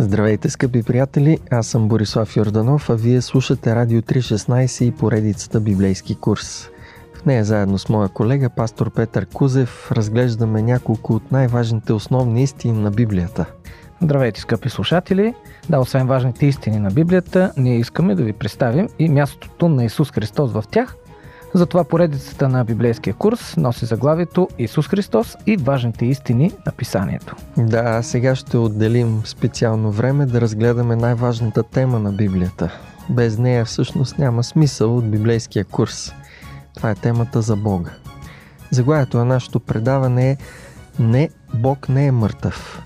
Здравейте, скъпи приятели! Аз съм Борислав Йорданов, а вие слушате Радио 316 и поредицата Библейски курс. В нея заедно с моя колега, пастор Петър Кузев, разглеждаме няколко от най-важните основни истини на Библията. Здравейте, скъпи слушатели! Да, освен важните истини на Библията, ние искаме да ви представим и мястото на Исус Христос в тях – затова поредицата на библейския курс носи заглавието Исус Христос и важните истини на писанието. Да, сега ще отделим специално време да разгледаме най-важната тема на Библията. Без нея всъщност няма смисъл от библейския курс. Това е темата за Бога. Заглавието на нашето предаване е Не, Бог не е мъртъв.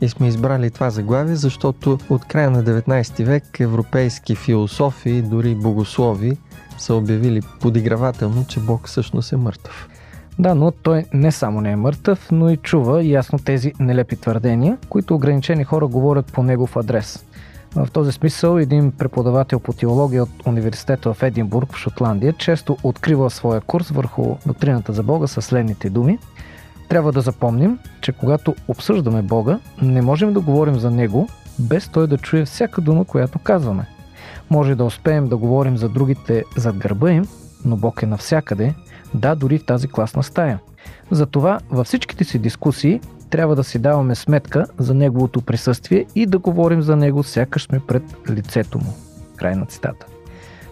И сме избрали това заглавие, защото от края на 19 век европейски философи, дори богослови, са обявили подигравателно, че Бог всъщност е мъртъв. Да, но той не само не е мъртъв, но и чува ясно тези нелепи твърдения, които ограничени хора говорят по негов адрес. В този смисъл един преподавател по теология от университета в Единбург в Шотландия често открива своя курс върху доктрината за Бога със следните думи. Трябва да запомним, че когато обсъждаме Бога, не можем да говорим за Него, без той да чуе всяка дума, която казваме. Може да успеем да говорим за другите зад гърба им, но Бог е навсякъде, да, дори в тази класна стая. Затова във всичките си дискусии трябва да си даваме сметка за Неговото присъствие и да говорим за Него, сякаш сме пред лицето Му. Край на цитата.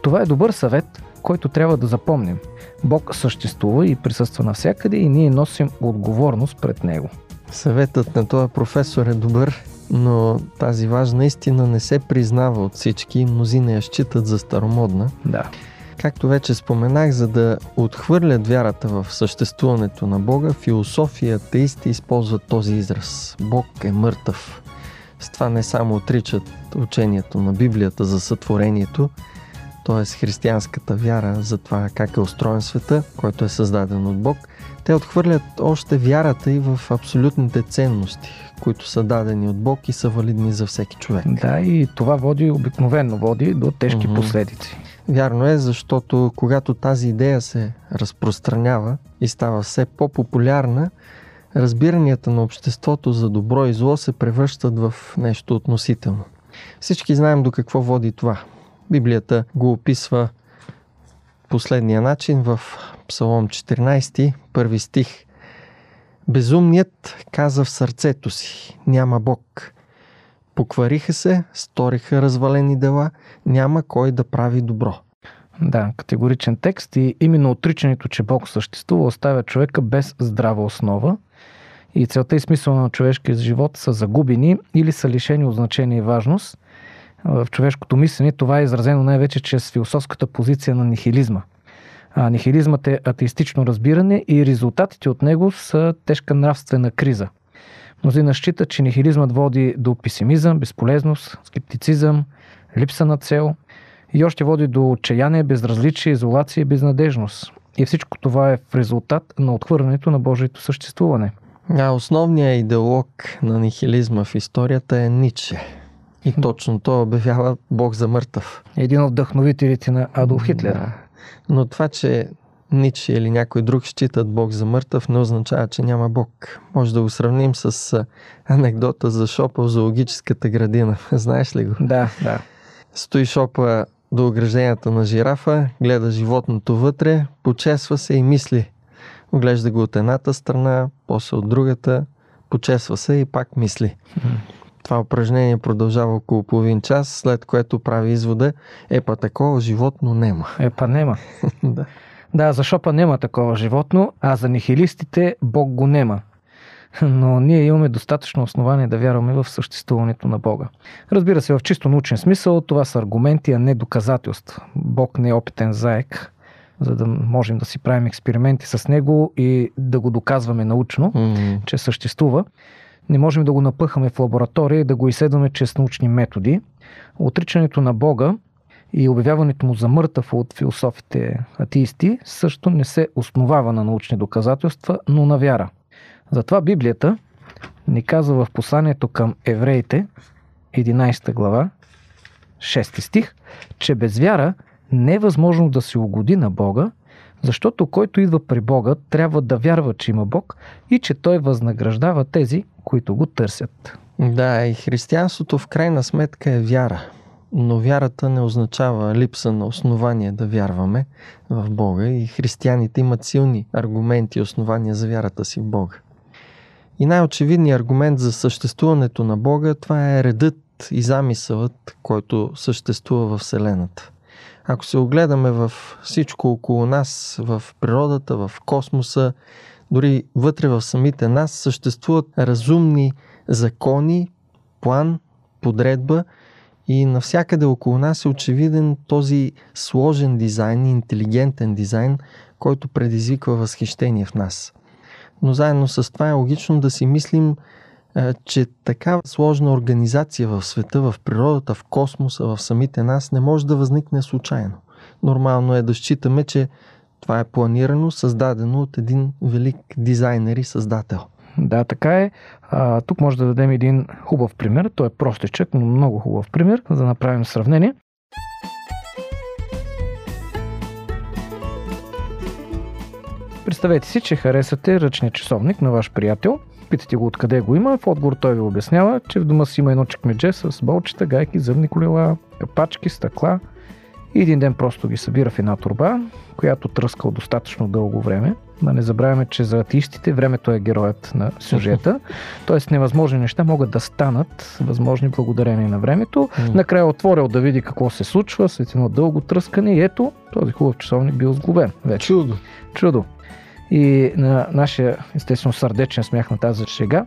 Това е добър съвет, който трябва да запомним. Бог съществува и присъства навсякъде и ние носим отговорност пред Него. Съветът на този професор е добър но тази важна истина не се признава от всички и мнозина я считат за старомодна. Да. Както вече споменах, за да отхвърлят вярата в съществуването на Бога, философия атеисти използват този израз. Бог е мъртъв. С това не само отричат учението на Библията за сътворението, т.е. християнската вяра за това как е устроен света, който е създаден от Бог, те отхвърлят още вярата и в абсолютните ценности, които са дадени от Бог и са валидни за всеки човек. Да, и това води обикновено води до тежки mm-hmm. последици. Вярно е, защото когато тази идея се разпространява и става все по-популярна, разбиранията на обществото за добро и зло се превръщат в нещо относително. Всички знаем до какво води това. Библията го описва последния начин в Псалом 14, първи стих. Безумният каза в сърцето си, няма Бог. Поквариха се, сториха развалени дела, няма кой да прави добро. Да, категоричен текст и именно отричането, че Бог съществува, оставя човека без здрава основа и целта и смисъл на човешкия живот са загубени или са лишени от значение и важност. В човешкото мислене това е изразено най-вече чрез философската позиция на нихилизма. А, нихилизмът е атеистично разбиране и резултатите от него са тежка нравствена криза. Мнозина считат, че нихилизмът води до песимизъм, безполезност, скептицизъм, липса на цел и още води до отчаяние, безразличие, изолация и безнадежност. И всичко това е в резултат на отхвърлянето на Божието съществуване. А основният идеолог на нихилизма в историята е Ниче. И точно той обявява Бог за мъртъв. Един от вдъхновителите на Адолф Хитлер. Да. Но това, че Ниче или някой друг считат Бог за мъртъв, не означава, че няма Бог. Може да го сравним с анекдота за Шопа в зоологическата градина. Знаеш ли го? Да, да. Стои Шопа до огражденията на жирафа, гледа животното вътре, почесва се и мисли. Оглежда го от едната страна, после от другата, почесва се и пак мисли. Това упражнение продължава около половин час, след което прави извода, е па такова животно нема. Е па нема. да. Да, за Шопа нема такова животно, а за нихилистите Бог го нема. Но ние имаме достатъчно основание да вярваме в съществуването на Бога. Разбира се, в чисто научен смисъл това са аргументи, а не доказателства. Бог не е опитен заек, за да можем да си правим експерименти с него и да го доказваме научно, mm-hmm. че съществува. Не можем да го напъхаме в лаборатория и да го изследваме чрез научни методи. Отричането на Бога и обявяването му за мъртъв от философите атеисти също не се основава на научни доказателства, но на вяра. Затова Библията ни казва в посланието към евреите, 11 глава, 6 стих, че без вяра не е възможно да се угоди на Бога, защото който идва при Бога, трябва да вярва, че има Бог и че Той възнаграждава тези, които го търсят. Да, и християнството в крайна сметка е вяра. Но вярата не означава липса на основание да вярваме в Бога и християните имат силни аргументи и основания за вярата си в Бога. И най-очевидният аргумент за съществуването на Бога това е редът и замисълът, който съществува в Вселената. Ако се огледаме в всичко около нас, в природата, в космоса, дори вътре в самите нас съществуват разумни закони, план, подредба и навсякъде около нас е очевиден този сложен дизайн, интелигентен дизайн, който предизвиква възхищение в нас. Но заедно с това е логично да си мислим, че такава сложна организация в света, в природата, в космоса, в самите нас не може да възникне случайно. Нормално е да считаме, че това е планирано, създадено от един велик дизайнер и създател. Да, така е. А, тук може да дадем един хубав пример. Той е простичък, но много хубав пример, за да направим сравнение. Представете си, че харесате ръчния часовник на ваш приятел. Питате го откъде го има. В отговор той ви обяснява, че в дома си има едно чекмедже с болчета, гайки, зъбни колела, капачки, стъкла. И един ден просто ги събира в една турба, която тръскал достатъчно дълго време. Да не забравяме, че за атеистите времето е героят на сюжета. Тоест невъзможни неща могат да станат възможни благодарение на времето. Накрая отворил да види какво се случва след едно дълго тръскане и ето този хубав часовник бил сглобен. Вече. Чудо. Чудо. И на нашия, естествено, сърдечен смях на тази шега,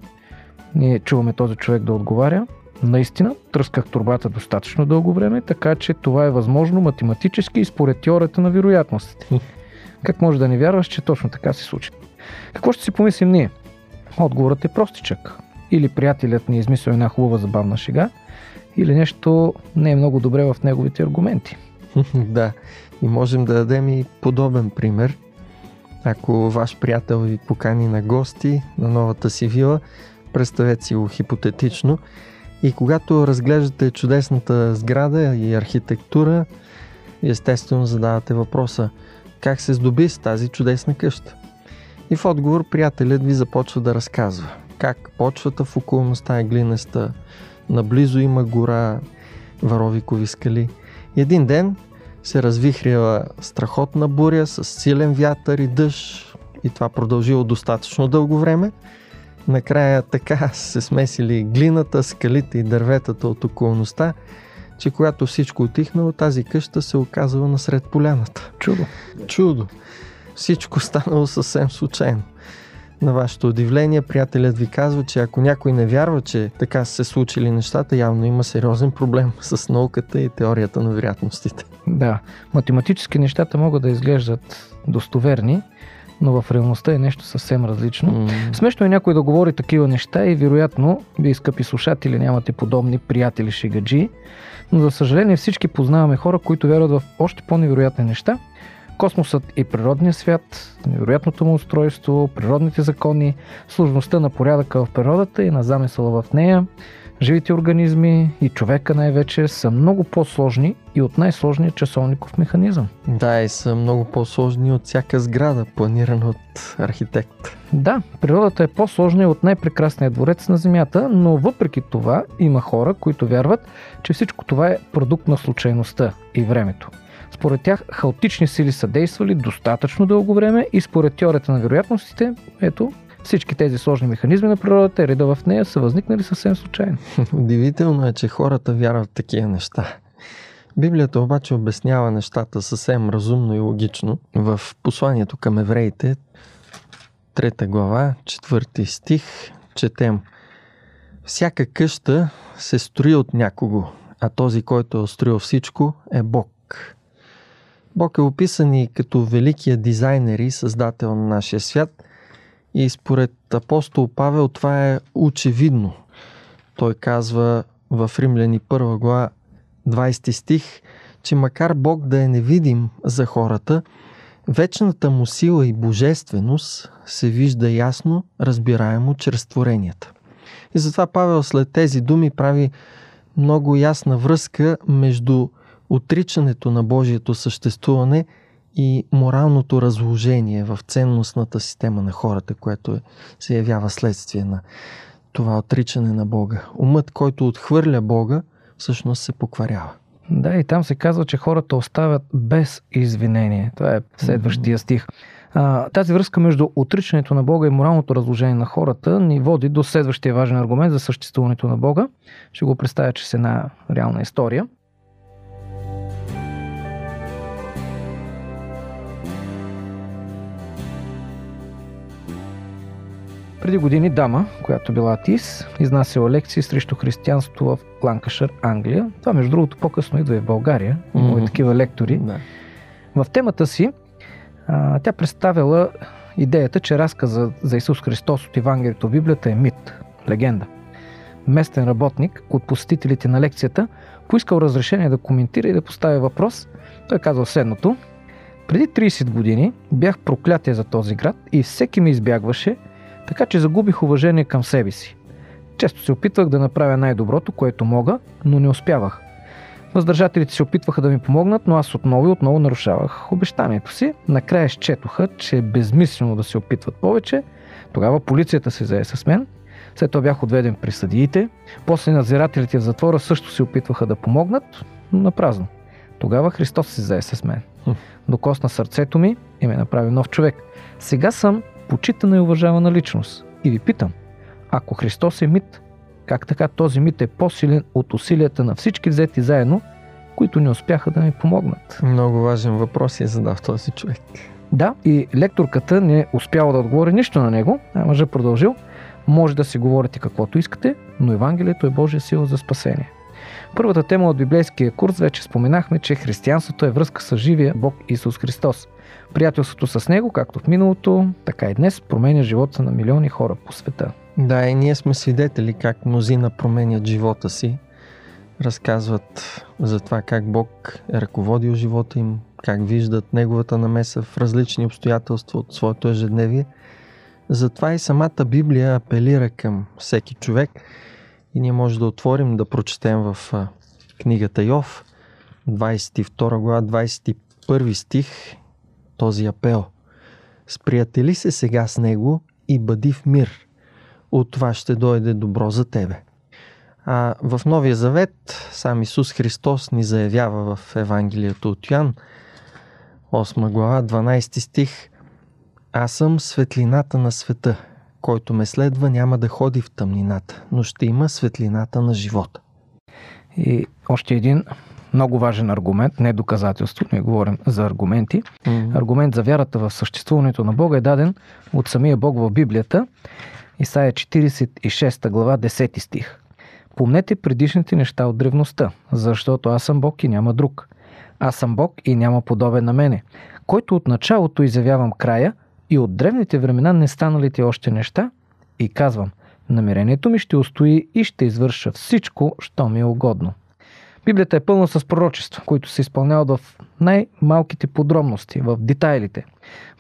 ние чуваме този човек да отговаря. Наистина, тръсках турбата достатъчно дълго време, така че това е възможно математически и според теорията на вероятностите. Как може да не вярваш, че точно така се случи? Какво ще си помислим ние? Отговорът е простичък. Или приятелят ни е измислил една хубава забавна шега, или нещо не е много добре в неговите аргументи. да, и можем да дадем и подобен пример. Ако ваш приятел ви покани на гости на новата си вила, представете си го хипотетично, и когато разглеждате чудесната сграда и архитектура, естествено задавате въпроса как се здоби с тази чудесна къща. И в отговор приятелят ви започва да разказва как почвата в околността е глинеста, наблизо има гора, варовикови скали. Един ден се развихрила страхотна буря с силен вятър и дъжд и това продължило достатъчно дълго време. Накрая така се смесили глината, скалите и дърветата от околността, че когато всичко отихнало, тази къща се оказала насред поляната. Чудо. Чудо. Всичко станало съвсем случайно. На вашето удивление, приятелят ви казва, че ако някой не вярва, че така са се случили нещата, явно има сериозен проблем с науката и теорията на вероятностите. Да, математически нещата могат да изглеждат достоверни, но в реалността е нещо съвсем различно. Mm. Смешно е някой да говори такива неща и вероятно, вие скъпи слушатели нямате подобни приятели шегаджи, но за съжаление всички познаваме хора, които вярват в още по-невероятни неща. Космосът и природният свят, невероятното му устройство, природните закони, сложността на порядъка в природата и на замисъла в нея – Живите организми и човека най-вече са много по-сложни и от най-сложния часовников механизъм. Да, и са много по-сложни от всяка сграда, планирана от архитект. Да, природата е по-сложна и от най-прекрасния дворец на Земята, но въпреки това има хора, които вярват, че всичко това е продукт на случайността и времето. Според тях хаотични сили са действали достатъчно дълго време и според теорията на вероятностите, ето, всички тези сложни механизми на природата и реда в нея са възникнали съвсем случайно. Удивително е, че хората вярват в такива неща. Библията обаче обяснява нещата съвсем разумно и логично. В посланието към евреите, трета глава, четвърти стих, четем Всяка къща се строи от някого, а този, който е строил всичко, е Бог. Бог е описан и като великия дизайнер и създател на нашия свят – и според апостол Павел това е очевидно. Той казва в Римляни 1 глава 20 стих, че макар Бог да е невидим за хората, вечната му сила и божественост се вижда ясно, разбираемо чрез творенията. И затова Павел след тези думи прави много ясна връзка между отричането на Божието съществуване – и моралното разложение в ценностната система на хората, което се явява следствие на това отричане на Бога. Умът, който отхвърля Бога, всъщност се покварява. Да, и там се казва, че хората оставят без извинение. Това е следващия стих. А, тази връзка между отричането на Бога и моралното разложение на хората ни води до следващия важен аргумент за съществуването на Бога. Ще го представя, че с една реална история. Преди години дама, която била атис, изнасяла лекции срещу християнството в Ланкашър, Англия. Това, между другото, по-късно идва и в България. Има mm-hmm. такива лектори. Да. В темата си а, тя представила идеята, че разказа за Исус Христос от Евангелието в Библията е мит, легенда. Местен работник от посетителите на лекцията поискал разрешение да коментира и да поставя въпрос. Той казал следното. Преди 30 години бях проклятие за този град и всеки ме избягваше, така че загубих уважение към себе си. Често се опитвах да направя най-доброто, което мога, но не успявах. Въздържателите се опитваха да ми помогнат, но аз отново и отново нарушавах обещанието си. Накрая счетоха, че е безмислено да се опитват повече. Тогава полицията се зае с мен. След това бях отведен при съдиите. После надзирателите в затвора също се опитваха да помогнат, но на празно. Тогава Христос се зае с мен. Докосна сърцето ми и ме направи нов човек. Сега съм почитана и уважавана личност. И ви питам, ако Христос е мит, как така този мит е по-силен от усилията на всички взети заедно, които не успяха да ми помогнат? Много важен въпрос е задав този човек. Да, и лекторката не успяла да отговори нищо на него, а мъжа продължил. Може да си говорите каквото искате, но Евангелието е Божия сила за спасение. Първата тема от библейския курс вече споменахме, че християнството е връзка с живия Бог Исус Христос. Приятелството с Него, както в миналото, така и днес, променя живота на милиони хора по света. Да, и ние сме свидетели как мнозина променят живота си, разказват за това как Бог е ръководил живота им, как виждат Неговата намеса в различни обстоятелства от своето ежедневие. Затова и самата Библия апелира към всеки човек и ние може да отворим да прочетем в книгата Йов, 22 глава, 21 стих, този апел. Сприятели се сега с него и бъди в мир – от това ще дойде добро за тебе. А в Новия Завет сам Исус Христос ни заявява в Евангелието от Йоан, 8 глава, 12 стих Аз съм светлината на света. Който ме следва няма да ходи в тъмнината, но ще има светлината на живота. И още един много важен аргумент, не доказателство, не говорим за аргументи. Mm-hmm. Аргумент за вярата в съществуването на Бога е даден от самия Бог в Библията. Исаия 46 глава 10 стих. Помнете предишните неща от древността, защото аз съм Бог и няма друг. Аз съм Бог и няма подобен на мене, който от началото изявявам края и от древните времена не станалите още неща и казвам, намерението ми ще устои и ще извърша всичко, що ми е угодно. Библията е пълна с пророчества, които се изпълняват в най-малките подробности, в детайлите.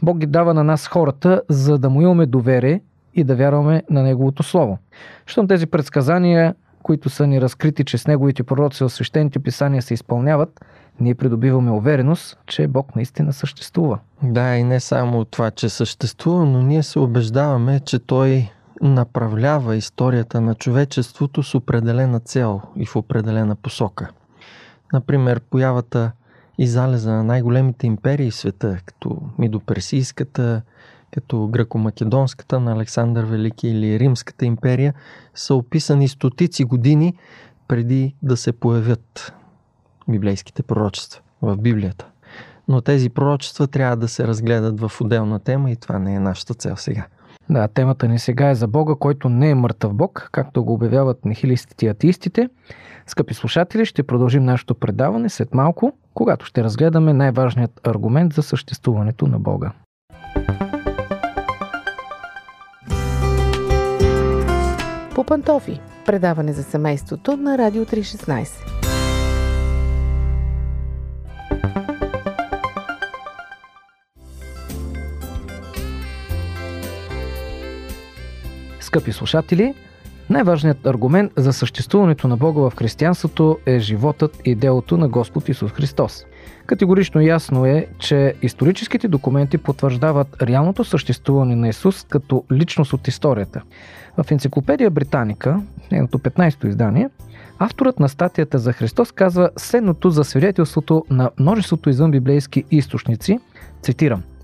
Бог ги дава на нас хората, за да му имаме доверие и да вярваме на Неговото Слово. Щом тези предсказания, които са ни разкрити, че с Неговите пророци в свещените писания се изпълняват, ние придобиваме увереност, че Бог наистина съществува. Да, и не само това, че съществува, но ние се убеждаваме, че Той направлява историята на човечеството с определена цел и в определена посока. Например, появата и залеза на най-големите империи в света, като Мидоперсийската, като гръко-македонската на Александър Велики или Римската империя, са описани стотици години преди да се появят библейските пророчества в Библията. Но тези пророчества трябва да се разгледат в отделна тема и това не е нашата цел сега. Да, темата ни сега е за Бога, който не е мъртъв Бог, както го обявяват нехилистите и атеистите. Скъпи слушатели, ще продължим нашето предаване след малко, когато ще разгледаме най-важният аргумент за съществуването на Бога. По пантофи. Предаване за семейството на Радио 316. Скъпи слушатели, най-важният аргумент за съществуването на Бога в християнството е животът и делото на Господ Исус Христос. Категорично ясно е, че историческите документи потвърждават реалното съществуване на Исус като личност от историята. В енциклопедия Британика, нейното 15-то издание, авторът на статията за Христос казва следното за свидетелството на множеството извънбиблейски източници, цитирам –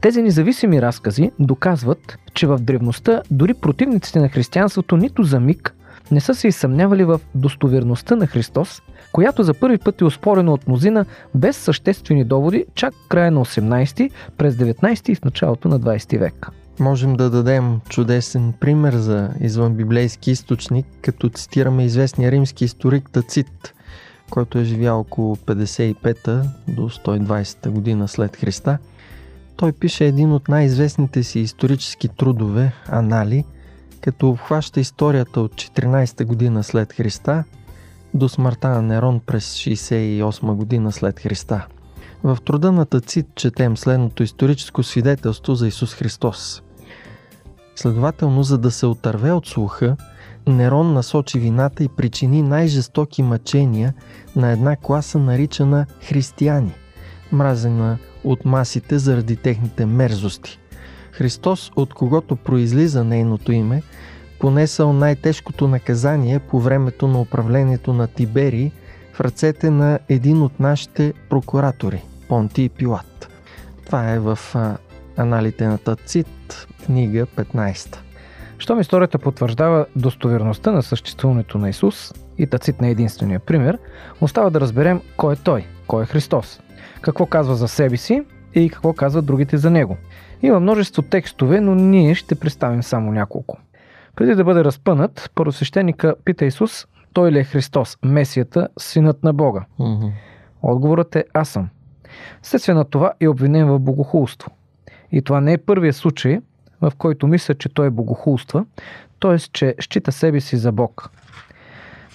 тези независими разкази доказват, че в древността дори противниците на християнството нито за миг не са се изсъмнявали в достоверността на Христос, която за първи път е успорена от мнозина без съществени доводи чак края на 18, през 19 и в началото на 20 век. Можем да дадем чудесен пример за извънбиблейски източник, като цитираме известния римски историк Тацит, който е живял около 55 до 120 година след Христа – той пише един от най-известните си исторически трудове, Анали, като обхваща историята от 14 година след Христа до смъртта на Нерон през 68 година след Христа. В труда на Тацит четем следното историческо свидетелство за Исус Христос. Следователно, за да се отърве от слуха, Нерон насочи вината и причини най-жестоки мъчения на една класа наричана християни, мразена от масите заради техните мерзости. Христос, от когото произлиза нейното име, понесъл най-тежкото наказание по времето на управлението на Тибери в ръцете на един от нашите прокуратори, Понти и Пилат. Това е в аналите на Тацит, книга 15. Щом историята потвърждава достоверността на съществуването на Исус и Тацит на единствения пример, остава да разберем кой е Той, кой е Христос какво казва за себе си и какво казват другите за него. Има множество текстове, но ние ще представим само няколко. Преди да бъде разпънат, първосвещеника пита Исус, той ли е Христос, Месията, синът на Бога? Mm-hmm. Отговорът е аз съм. Следствие на това е обвинен в богохулство. И това не е първият случай, в който мисля, че той е богохулства, т.е. че счита себе си за Бог.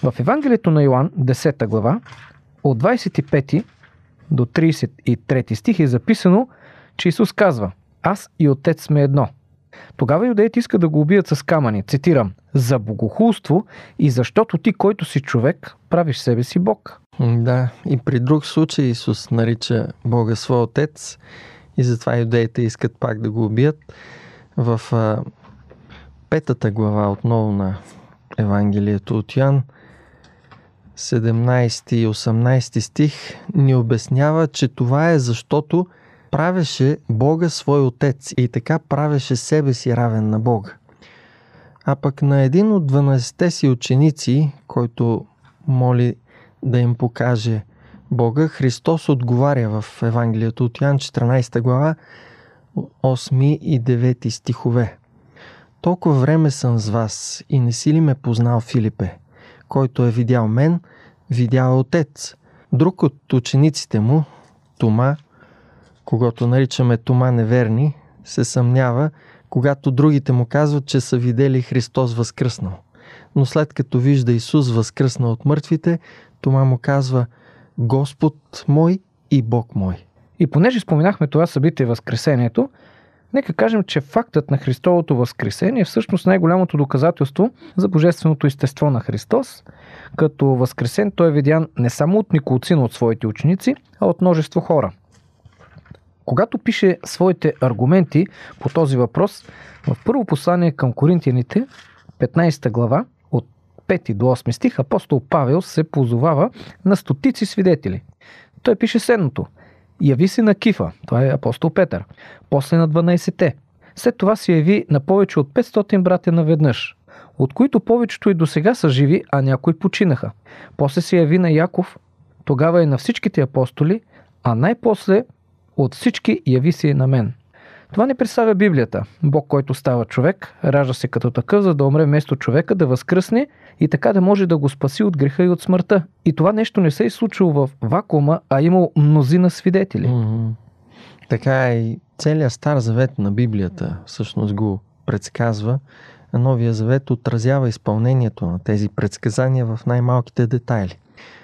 В Евангелието на Йоанн, 10 глава, от 25 до 33 стих е записано, че Исус казва Аз и Отец сме едно. Тогава юдеите искат да го убият с камъни. Цитирам За богохулство и защото ти, който си човек, правиш себе си Бог. Да, и при друг случай Исус нарича Бога свой Отец и затова юдеите искат пак да го убият. В а, петата глава отново на Евангелието от Йоан – 17 и 18 стих ни обяснява, че това е защото правеше Бога свой отец и така правеше себе си равен на Бога. А пък на един от 12-те си ученици, който моли да им покаже Бога, Христос отговаря в Евангелието от Ян 14 глава 8 и 9 стихове. Толкова време съм с вас и не си ли ме познал, Филипе? Който е видял мен, видял отец. Друг от учениците му, Тома, когато наричаме Тома неверни, се съмнява, когато другите му казват, че са видели Христос възкръснал. Но след като вижда Исус възкръснал от мъртвите, Тома му казва Господ мой и Бог мой. И понеже споменахме това събитие Възкресението, Нека кажем, че фактът на Христовото възкресение е всъщност най-голямото доказателство за божественото естество на Христос. Като възкресен той е видян не само от Николцина от своите ученици, а от множество хора. Когато пише своите аргументи по този въпрос, в първо послание към Коринтияните, 15 глава, от 5 до 8 стих, апостол Павел се позовава на стотици свидетели. Той пише следното – Яви се на Кифа, това е апостол Петър, после на 12-те. След това се яви на повече от 500 братя наведнъж, от които повечето и до сега са живи, а някои починаха. После се яви на Яков, тогава и на всичките апостоли, а най-после от всички яви се и на мен. Това не представя Библията. Бог, който става човек, ражда се като такъв, за да умре вместо човека, да възкръсне и така да може да го спаси от греха и от смъртта. И това нещо не се е случило в вакуума, а имал мнозина свидетели. Mm-hmm. Така е и целият Стар Завет на Библията всъщност го предсказва, Новия Завет отразява изпълнението на тези предсказания в най-малките детайли.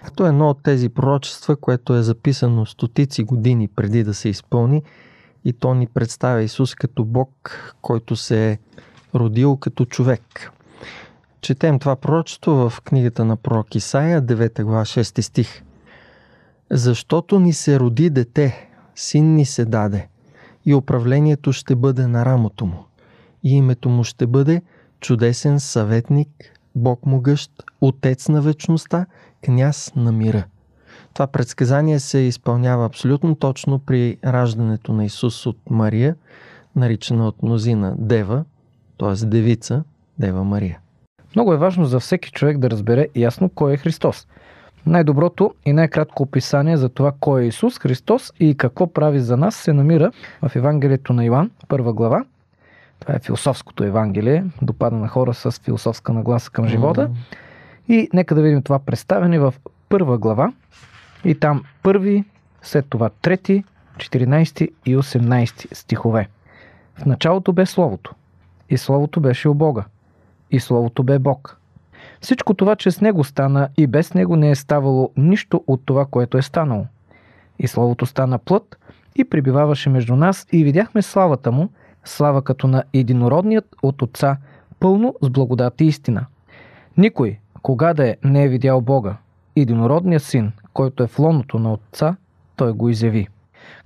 Като едно от тези пророчества, което е записано стотици години преди да се изпълни, и то ни представя Исус като Бог, който се е родил като човек. Четем това пророчество в книгата на пророк Исаия, 9 глава, 6 стих. Защото ни се роди дете, син ни се даде, и управлението ще бъде на рамото му. И името му ще бъде чудесен съветник, Бог могъщ, Отец на вечността, княз на мира. Това предсказание се изпълнява абсолютно точно при раждането на Исус от Мария, наричана от мнозина Дева, т.е. девица, Дева Мария. Много е важно за всеки човек да разбере ясно кой е Христос. Най-доброто и най-кратко описание за това кой е Исус Христос и какво прави за нас се намира в Евангелието на Йоан, първа глава. Това е философското Евангелие, допада на хора с философска нагласа към живота. И нека да видим това представяне в първа глава. И там първи, след това трети, 14 и 18 стихове. В началото бе Словото. И Словото беше у Бога. И Словото бе Бог. Всичко това, че с Него стана и без Него не е ставало нищо от това, което е станало. И Словото стана плът и прибиваваше между нас и видяхме славата Му, слава като на единородният от Отца, пълно с благодат и истина. Никой, кога да е, не е видял Бога. Единородният син, който е в лоното на Отца, той го изяви.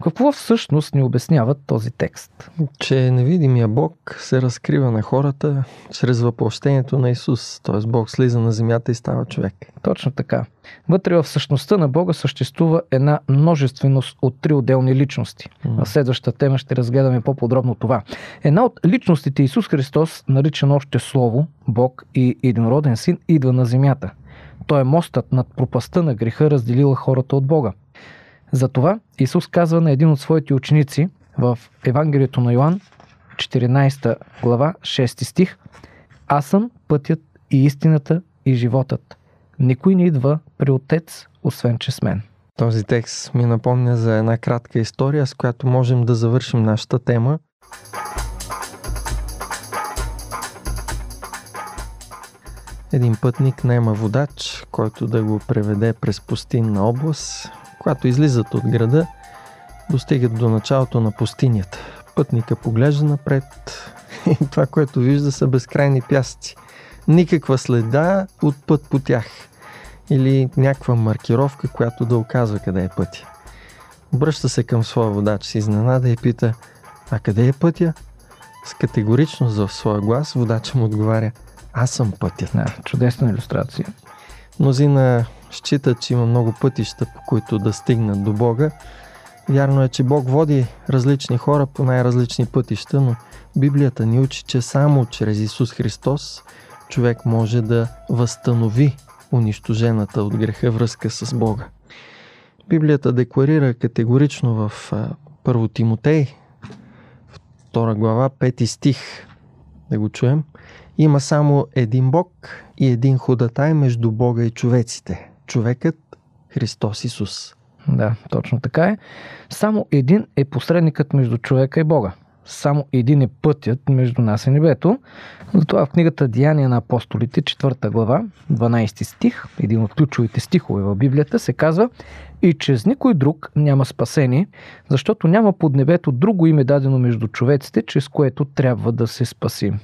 Какво всъщност ни обяснява този текст? Че невидимия Бог се разкрива на хората чрез въплощението на Исус, т.е. Бог слиза на земята и става човек. Точно така. Вътре в същността на Бога съществува една множественост от три отделни личности. Mm. В следващата тема ще разгледаме по-подробно това. Една от личностите Исус Христос, наричан още Слово, Бог и Единороден Син, идва на земята. Той е мостът над пропаста на греха, разделила хората от Бога. Затова Исус казва на един от своите ученици в Евангелието на Йоанн, 14 глава, 6 стих Аз съм пътят и истината и животът. Никой не идва при Отец, освен че с мен. Този текст ми напомня за една кратка история, с която можем да завършим нашата тема. Един пътник найма водач, който да го преведе през пустинна област. Когато излизат от града, достигат до началото на пустинята. Пътника поглежда напред и това, което вижда са безкрайни пясъци. Никаква следа от път по тях или някаква маркировка, която да оказва къде е пътя. Обръща се към своя водач с изненада и пита, а къде е пътя? С категоричност в своя глас водача му отговаря, аз съм пътят. Да, чудесна иллюстрация. Мнозина считат, че има много пътища, по които да стигнат до Бога. Вярно е, че Бог води различни хора по най-различни пътища, но Библията ни учи, че само чрез Исус Христос човек може да възстанови унищожената от греха връзка с Бога. Библията декларира категорично в Първо Тимотей, 2 глава, 5 стих, да го чуем. Има само един Бог и един ходатай между Бога и човеците. Човекът Христос Исус. Да, точно така е. Само един е посредникът между човека и Бога. Само един е пътят между нас и небето. Затова в книгата Деяния на апостолите, 4 глава, 12 стих, един от ключовите стихове в Библията, се казва и чрез никой друг няма спасение, защото няма под небето друго име дадено между човеците, чрез което трябва да се спасим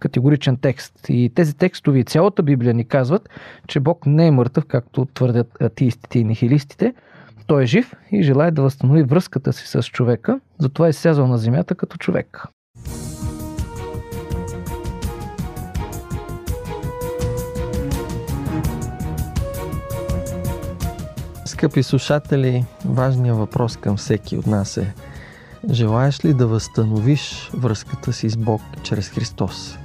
категоричен текст. И тези текстове и цялата Библия ни казват, че Бог не е мъртъв, както твърдят атеистите и нихилистите. Той е жив и желая да възстанови връзката си с човека, затова е сязал на земята като човек. Скъпи слушатели, важният въпрос към всеки от нас е Желаеш ли да възстановиш връзката си с Бог чрез Христос?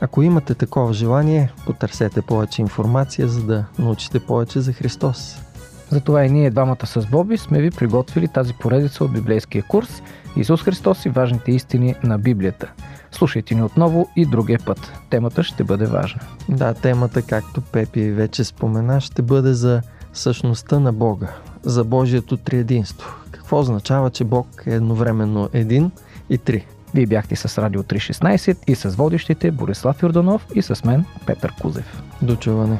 Ако имате такова желание, потърсете повече информация, за да научите повече за Христос. Затова и ние двамата с Боби сме ви приготвили тази поредица от библейския курс Исус Христос и важните истини на Библията. Слушайте ни отново и другия път. Темата ще бъде важна. Да, темата, както Пепи вече спомена, ще бъде за същността на Бога, за Божието триединство. Какво означава, че Бог е едновременно един и три? Вие бяхте с Радио 316 и с водещите Борислав Юрданов и с мен Петър Кузев. До чуване!